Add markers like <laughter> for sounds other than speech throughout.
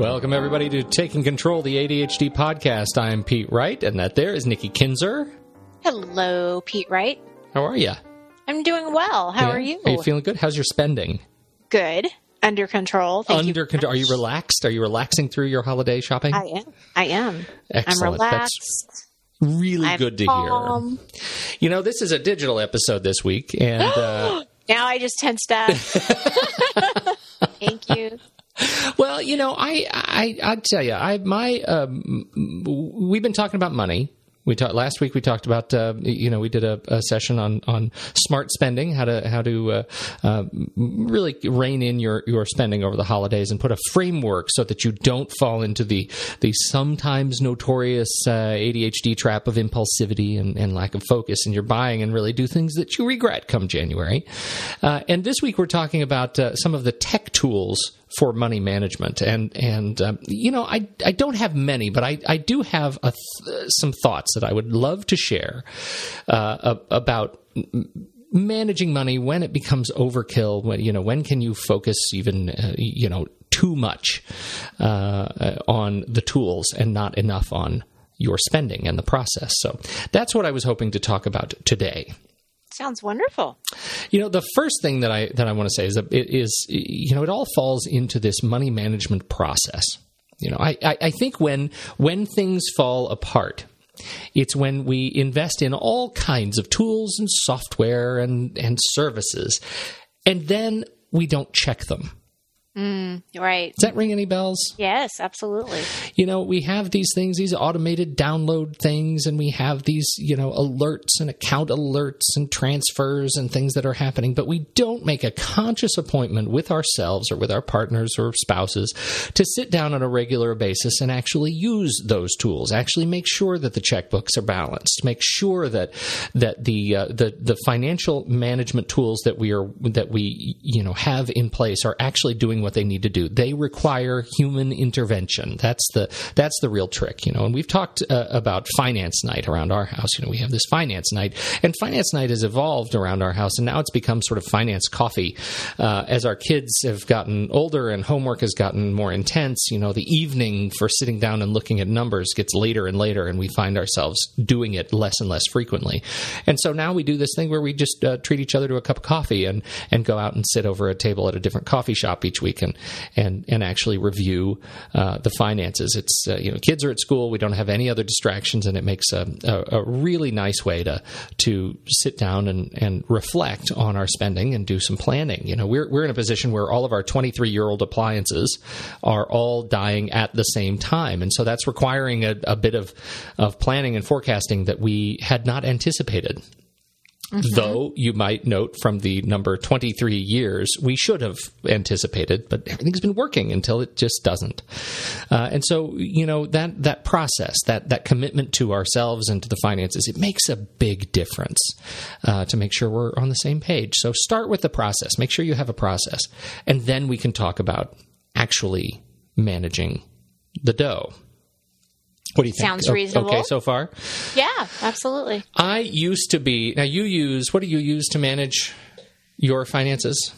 Welcome, everybody, to Taking Control, the ADHD podcast. I'm Pete Wright, and that there is Nikki Kinzer. Hello, Pete Wright. How are you? I'm doing well. How Yeah? are you? Are you feeling good? How's your spending? Good. Under control. Thank Under control. Are you relaxed? Are you relaxing through your holiday shopping? I am. I am. Excellent. I'm relaxed. Really I'm good to calm. hear. You know, this is a digital episode this week, and uh, <gasps> Now I just tensed up. <laughs> You know, I I I tell you, I my um, we've been talking about money. We talked last week. We talked about uh, you know we did a, a session on on smart spending, how to how to uh, uh, really rein in your your spending over the holidays and put a framework so that you don't fall into the the sometimes notorious uh, ADHD trap of impulsivity and, and lack of focus in your buying and really do things that you regret come January. Uh, and this week we're talking about uh, some of the tech tools for money management. And and um, you know I I don't have many but I I do have th- some thoughts that I would love to share uh, about managing money when it becomes overkill when you know when can you focus even uh, you know too much uh, on the tools and not enough on your spending and the process. So that's what I was hoping to talk about today Sounds wonderful. you know, the first thing that I that I want to say is that it is you know it all falls into this money management process. You know, I, I, I think when when things fall apart, it's when we invest in all kinds of tools and software and and services, and then we don't check them. Right. Does that ring any bells? Yes, absolutely. you know, we have these things, these automated download things, and we have these, you know, alerts and account alerts and transfers and things that are happening, but we don't make a conscious appointment with ourselves or with our partners or spouses to sit down on a regular basis and actually use those tools. Actually, make sure that the checkbooks are balanced. Make sure that that the uh, the the financial management tools that we are that we you know have in place are actually doing what they need to do. They require human intervention. That's the that's the real trick, you know. And we've talked uh, about finance night around our house. You know, we have this finance night, and finance night has evolved around our house, and now it's become sort of finance coffee. Uh, as our kids have gotten older and homework has gotten more intense, you know, the evening for sitting down and looking at numbers gets later and later, and we find ourselves doing it less and less frequently. And so now we do this thing where we just uh, treat each other to a cup of coffee and and go out and sit over a table at a different coffee shop each week and and and actually review uh, the finances. It's uh, you know kids are at school, we don't have any other distractions, and it makes a, a, a really nice way to to sit down and and reflect on our spending and do some planning. You know we're we're in a position where all of our 23 year old appliances are all dying at the same time, and so that's requiring a, a bit of of planning and forecasting that we had not anticipated. Though you might note from the number 23 years, we should have anticipated, but everything's been working until it just doesn't. Uh, and so, you know, that, that process, that, that commitment to ourselves and to the finances, it makes a big difference uh, to make sure we're on the same page. So start with the process. Make sure you have a process. And then we can talk about actually managing the dough. What do you think? Sounds reasonable. Okay, so far? Yeah, absolutely. I used to be. Now you use. What do you use to manage your finances?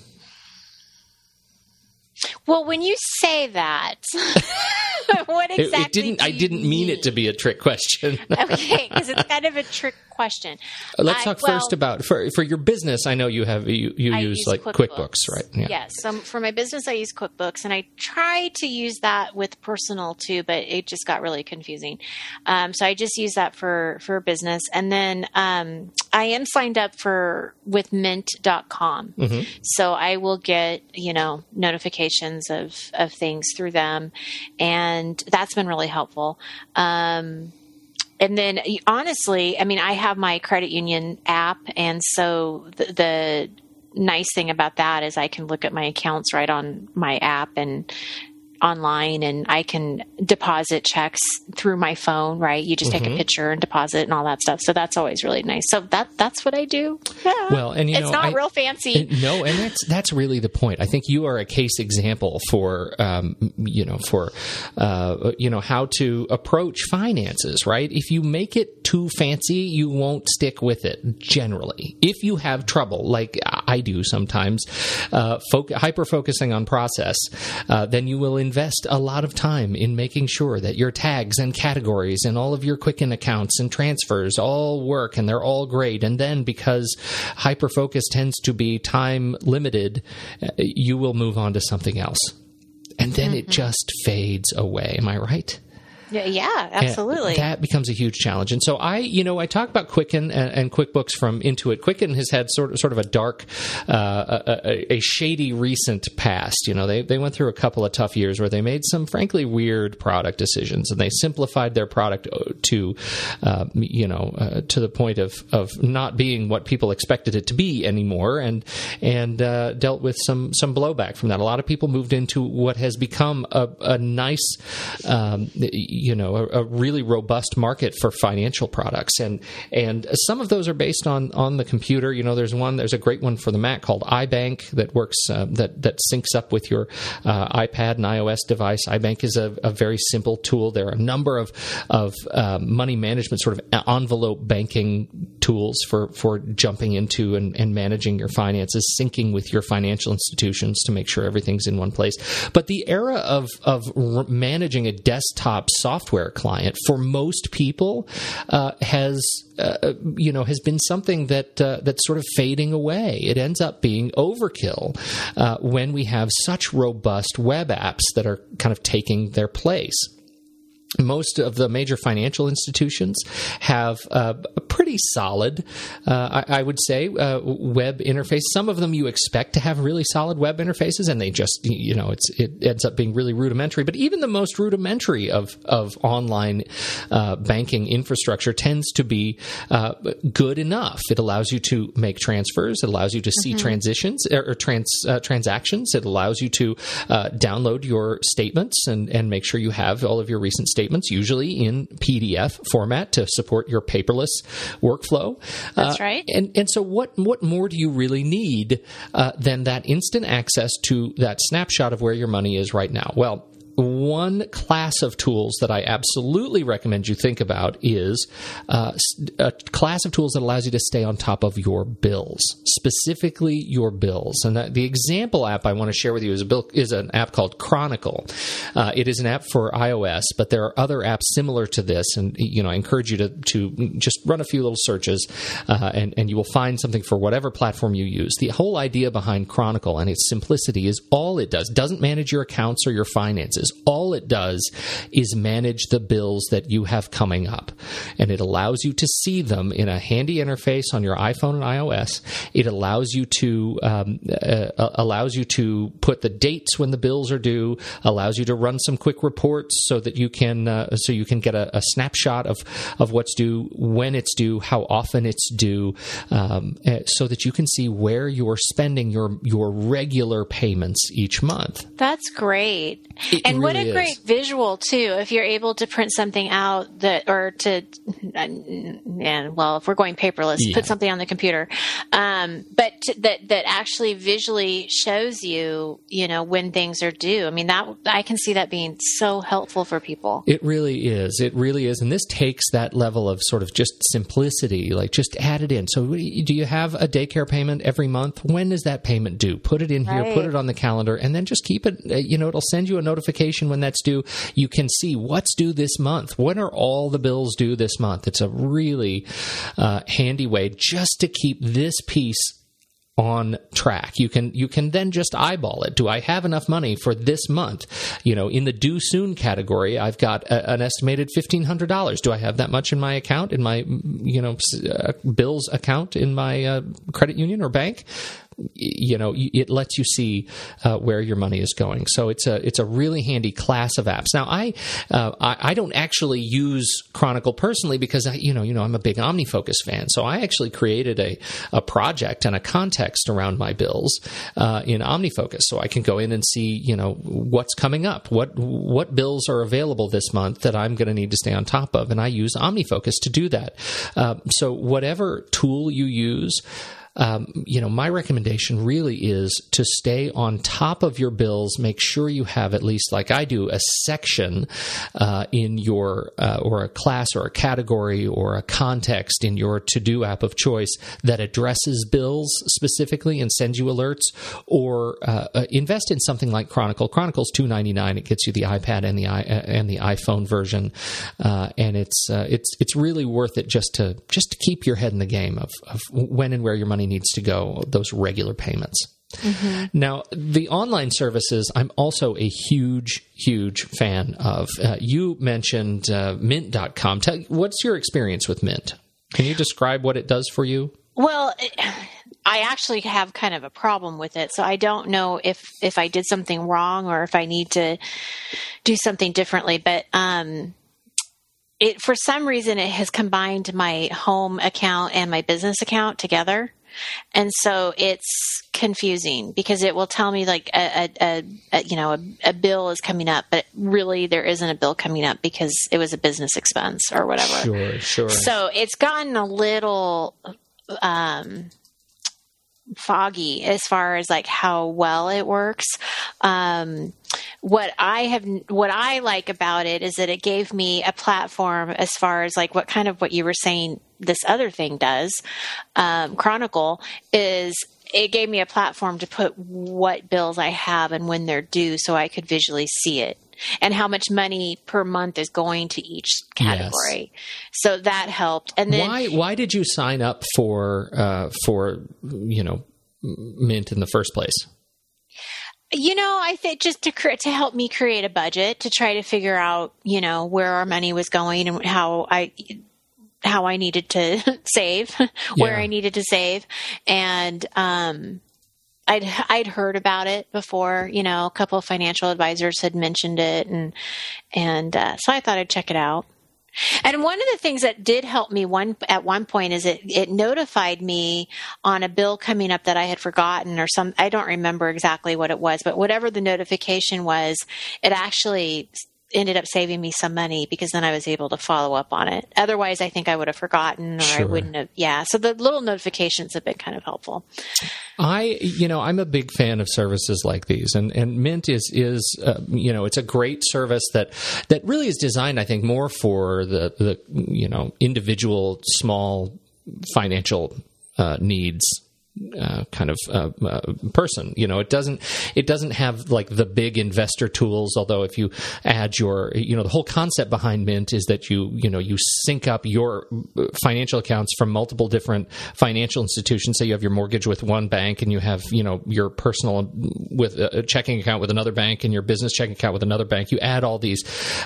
Well, when you say that, <laughs> <laughs> what It- exactly? it, didn't. do I didn't mean it to be a trick question. <laughs> okay, because it's <laughs> kind of a trick question. Let's I- talk well, first about for for your business. I know you have you, you use, use like QuickBooks, right? Yeah. Yes. So for my business, I use QuickBooks, and I try to use that with personal too, but it just got really confusing. Um, so I just use that for for business, and then um, I am signed up for with Mint.com. Mm-hmm. So I will get you know notifications of of things through them, and that's been really helpful. Um, and then honestly, I mean, I have my credit union app, and so the, the nice thing about that is I can look at my accounts right on my app and online and I can deposit checks through my phone, right? You just take Mm-hmm. a picture and deposit and all that stuff. So that's always really nice. So that that's what I do. Yeah. Well, and you it's know, not I- real fancy. no, and that's that's really the point. I think you are a case example for um, you know for uh, you know how to approach finances. Right? If you make it too fancy, you won't stick with it. Generally, if you have trouble, like I do sometimes, uh, hyper focusing on process, uh, then you will invest a lot of time in making sure that your tags and categories and all of your Quicken accounts and transfers all work and they're all great. And then because hyperfocus tends to be time limited, uh, you will move on to something else. And then mm-hmm. it just fades away. Am I right? Yeah, yeah, absolutely. And that becomes a huge challenge. And so I, you know, I talk about Quicken and, and QuickBooks from Intuit. Quicken has had sort of sort of a dark, uh, a, a, shady recent past. You know, they they went through a couple of tough years where they made some frankly weird product decisions, and they simplified their product uh, to, uh, you know, uh, to the point of of not being what people expected it to be anymore, and and uh, dealt with some some blowback from that. A lot of people moved into what has become a, a nice. Um, you know a, a, really robust market for financial products. And and some of those are based on on the computer. You know there's one there's a great one for the Mac called iBank that works uh, that that syncs up with your uh, iPad and iOS device. iBank is a, a, very simple tool. There are a number of of uh, money management sort of envelope banking tools for for jumping into and, and managing your finances syncing with your financial institutions to make sure everything's in one place. But the era of of managing a desktop software software client for most people uh, has uh, you know has been something that uh, that's sort of fading away. It ends up being overkill uh, when we have such robust web apps that are kind of taking their place most of the major financial institutions have uh, a pretty solid, uh, I, I, would say, uh, web interface. Some of them you expect to have really solid web interfaces, and they just, you know, it ends up being really rudimentary. But even the most rudimentary of of online uh, banking infrastructure tends to be uh, good enough. It allows you to make transfers. It allows you to see mm-hmm. transitions or, or trans, uh, transactions. It allows you to download your statements and and make sure you have all of your recent statements statements, usually in PDF format to support your paperless workflow. That's uh, right. And and so what what more do you really need uh, than that instant access to that snapshot of where your money is right now? Well, one class of tools that I absolutely recommend you think about is uh, a class of tools that allows you to stay on top of your bills, specifically your bills. And the example app I want to share with you is, bill, is an app called Chronicle. Uh, it is an app for iOS, but there are other apps similar to this. And you know, I encourage you to to just run a few little searches, uh, and and you will find something for whatever platform you use. The whole idea behind Chronicle and its simplicity is all it does doesn't manage your accounts or your finances all it does is manage the bills that you have coming up. And it allows you to see them in a handy interface on your iPhone and iOS. It allows you to um, uh, uh, allows you to put the dates when the bills are due. Allows you to run some quick reports so that you can uh, so you can get a, a, snapshot of of what's due, when it's due, how often it's due, um, uh, so that you can see where you're spending your your regular payments each month. That's great. It, and what a is. great visual too! If you're able to print something out that, or to, and well, if we're going paperless, yeah. put something on the computer, um, but to, that that actually visually shows you, you know, when things are due. I mean, that I can see that being so helpful for people. It really is. It really is, and this takes that level of sort of just simplicity, like just add it in. So, do you have a daycare payment every month? When is that payment due? Put it in here. Right. Put it on the calendar, and then just keep it. Uh, you know, it'll send you a notification notification when that's due. You can see what's due this month. What are all the bills due this month? It's a really uh, handy way just to keep this piece on track. You can you can then just eyeball it. Do I have enough money for this month? You know, in the due soon category, I've got a, an estimated fifteen hundred dollars. Do I have that much in my account in my you know uh, bills account in my uh, credit union or bank? You know it lets you see uh, where your money is going. So it's a it's a really handy class of apps. Now I uh, I, don't actually use Chronicle personally because I, you know you know I'm a big OmniFocus fan. So I actually created a a project and a context around my bills uh, in OmniFocus, so I can go in and see you know what's coming up, what what bills are available this month that I'm going to need to stay on top of, and I use OmniFocus to do that. Uh, so whatever tool you use um, you know, my recommendation really is to stay on top of your bills. Make sure you have at least, like I do, a section uh, in your uh, or a class or a category or a context in your to do app of choice that addresses bills specifically and sends you alerts. Or uh, uh invest in something like Chronicle. Chronicle's two ninety nine. It gets you the iPad and the uh, and the iPhone version, uh, and it's it's it's really worth it just to just to keep your head in the game of, of when and where your money needs to go. Those regular payments. Mm-hmm. Now, the online services, I'm also a huge, huge fan of. Uh, you mentioned uh, Mint.com. Tell, what's your experience with Mint? Can you describe what it does for you? Well, I actually have kind of a problem with it, so I don't know if if I did something wrong or if I need to do something differently. But um, it for some reason it has combined my home account and my business account together. And so it's confusing because it will tell me like a, a, a you know a, a, bill is coming up, but really there isn't a bill coming up because it was a business expense or whatever. Sure, sure. So it's gotten a little um, foggy as far as like how well it works. Um, what I have, what I like about it is that it gave me a platform as far as like what kind of what you were saying this other thing does, um, Chronicle is it gave me a platform to put what bills I have and when they're due so I could visually see it and how much money per month is going to each category. Yes. So that helped. And then why why did you sign up for uh, for you know Mint in the first place? You know, I think just to to help me create a budget to try to figure out, you know, where our money was going and how I how I needed to <laughs> save, <laughs> where yeah. I needed to save, and um, I'd I'd heard about it before. You know, a couple of financial advisors had mentioned it, and and uh, so I thought I'd check it out. And one of the things that did help me one at one point is it it notified me on a bill coming up that I had forgotten or some I don't remember exactly what it was, but whatever the notification was, it actually ended up saving me some money because then I was able to follow up on it. Otherwise, I think I would have forgotten or sure. I wouldn't have. Yeah. So the little notifications have been kind of helpful. I, you know, I'm a big fan of services like these, and and Mint is is uh, you know it's a great service that that really is designed, I think, more for the the you know individual small financial uh, needs uh, kind of uh, uh, person. You know, it doesn't it doesn't have like the big investor tools. Although if you add your, you know, the whole concept behind Mint is that you you know you sync up your financial accounts from multiple different financial institutions. Say you have your mortgage with one bank, and you have you know your personal with a checking account with another bank, and your business checking account with another bank. You add all these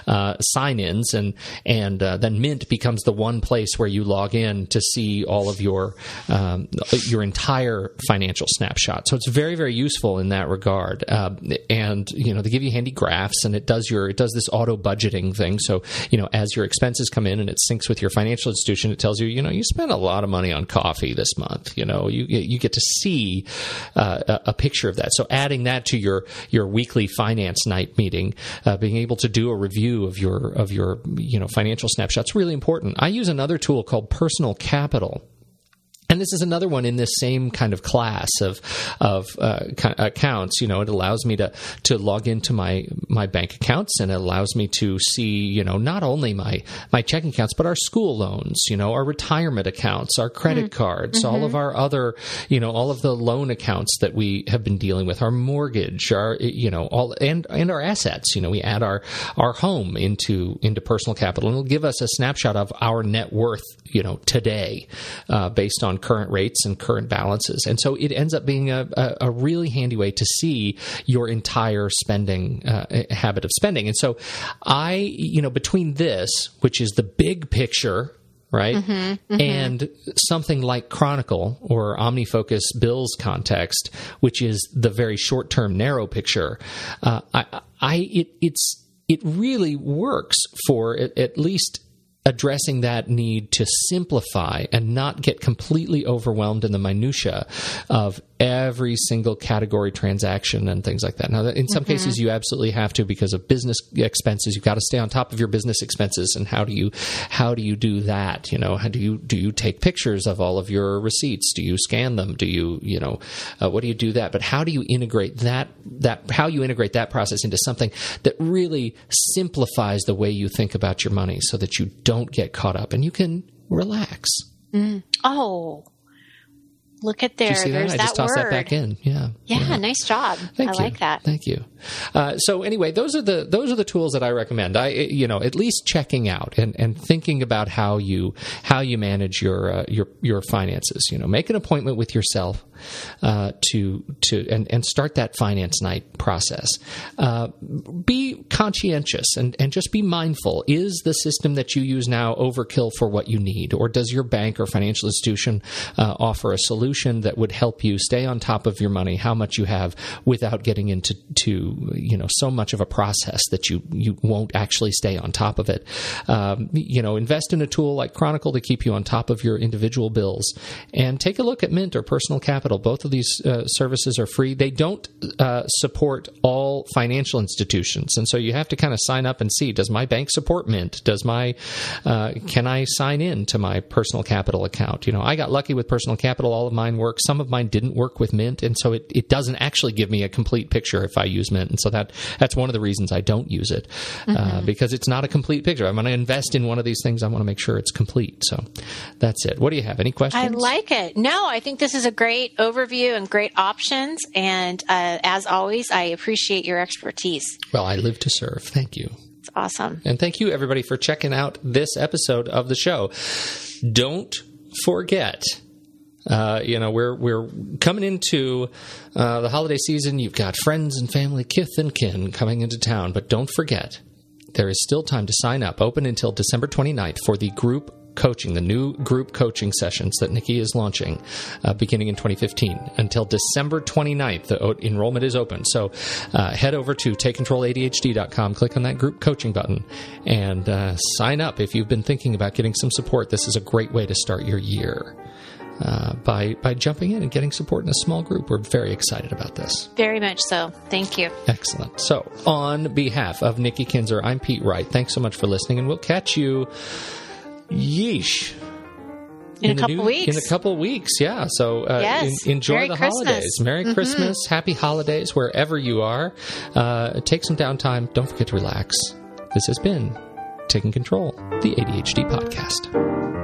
uh, sign ins, and and uh, then Mint becomes the one place where you log in to see all of your um, your entire entire financial snapshot. So it's very, very useful in that regard. Uh, and you know, they give you handy graphs, and it does your it does this auto budgeting thing. So you know, as your expenses come in and it syncs with your financial institution, it tells you, you know, you spent a lot of money on coffee this month. You know, you you get to see uh, a, a, picture of that. So adding that to your your weekly finance night meeting, uh, being able to do a review of your of your you know financial snapshots really important. I use another tool called Personal Capital and this is another one in this same kind of class of of uh, accounts. You know, it allows me to to log into my my bank accounts, and it allows me to see you know not only my my checking accounts, but our school loans, you know, our retirement accounts, our credit mm-hmm. cards, mm-hmm. all of our other you know all of the loan accounts that we have been dealing with, our mortgage, our you know all and and our assets. You know, we add our our home into into personal capital, and it'll give us a snapshot of our net worth, you know, today, uh, based on current rates and current balances. And so it ends up being a, a, a really handy way to see your entire spending uh, habit of spending. And so I, you know, between this, which is the big picture right? Mm-hmm, mm-hmm. And something like Chronicle or OmniFocus Bills context, which is the very short term narrow picture, uh, I, I, it, it's, it really works for at, at least addressing that need to simplify and not get completely overwhelmed in the minutia of every single category transaction and things like that. Now, in some mm-hmm. cases, you absolutely have to because of business expenses. You've got to stay on top of your business expenses, and how do you how do you do that? You know, how do you do you take pictures of all of your receipts? Do you scan them? Do you you know uh, what do you do that? But how do you integrate that that how you integrate that process into something that really simplifies the way you think about your money, so that you don't don't get caught up and you can relax. Mm. Oh, look at there. There's that? I just tossed that back in. Yeah. Yeah. yeah. Nice job. Thank I you. like that. Thank you. Uh, so anyway, those are the those are the tools that I recommend. I you know at least checking out and, and thinking about how you how you manage your uh, your your finances. You know, make an appointment with yourself uh, to to and, and start that finance night process. Uh, be conscientious and and just be mindful. Is the system that you use now overkill for what you need, or does your bank or financial institution uh, offer a solution that would help you stay on top of your money, how much you have, without getting into to you know so much of a process that you you won't actually stay on top of it. Um, you know, invest in a tool like Chronicle to keep you on top of your individual bills, and take a look at Mint or Personal Capital Capital. Both of these uh, services are free. They don't uh, support all financial institutions, and so you have to kind of sign up and see: Does my bank support Mint? Does my uh, can I sign in to my Personal Capital account? You know, I got lucky with Personal Capital. All of mine work. Some of mine didn't work with Mint, and so it, it doesn't actually give me a complete picture if I use Mint. And so that that's one of the reasons I don't use it uh, mm-hmm. because it's not a complete picture. I'm going to invest in one of these things. I want to make sure it's complete. So that's it. What do you have? Any questions? I like it. No, I think this is a great overview and great options. And uh, as always, I appreciate your expertise. Well, I live to serve. Thank you. It's awesome. And thank you, everybody, for checking out this episode of the show. Don't forget. Uh, you know, we're we're coming into uh, the holiday season. You've got friends and family, kith and kin coming into town, but don't forget there is still time to sign up. Open until December 29th for the group coaching, the new group coaching sessions that Nikki is launching uh, beginning in 2015 until December 29th. The enrollment is open. So uh, head over to takecontroladhd.com, click on that group coaching button, and uh, sign up if you've been thinking about getting some support. This is a great way to start your year. Uh, by by jumping in and getting support in a small group. We're very excited about this. Very much so. Thank you. Excellent. So, on behalf of Nikki Kinzer, I'm Pete Wright. Thanks so much for listening, and we'll catch you Yeesh. In, in a couple new, weeks. In a couple weeks, yeah. So uh, yes. in, enjoy Merry the Christmas. holidays. Merry mm-hmm. Christmas. Happy holidays wherever you are. Uh, take some downtime. Don't forget to relax. This has been Taking Control, the ADHD podcast.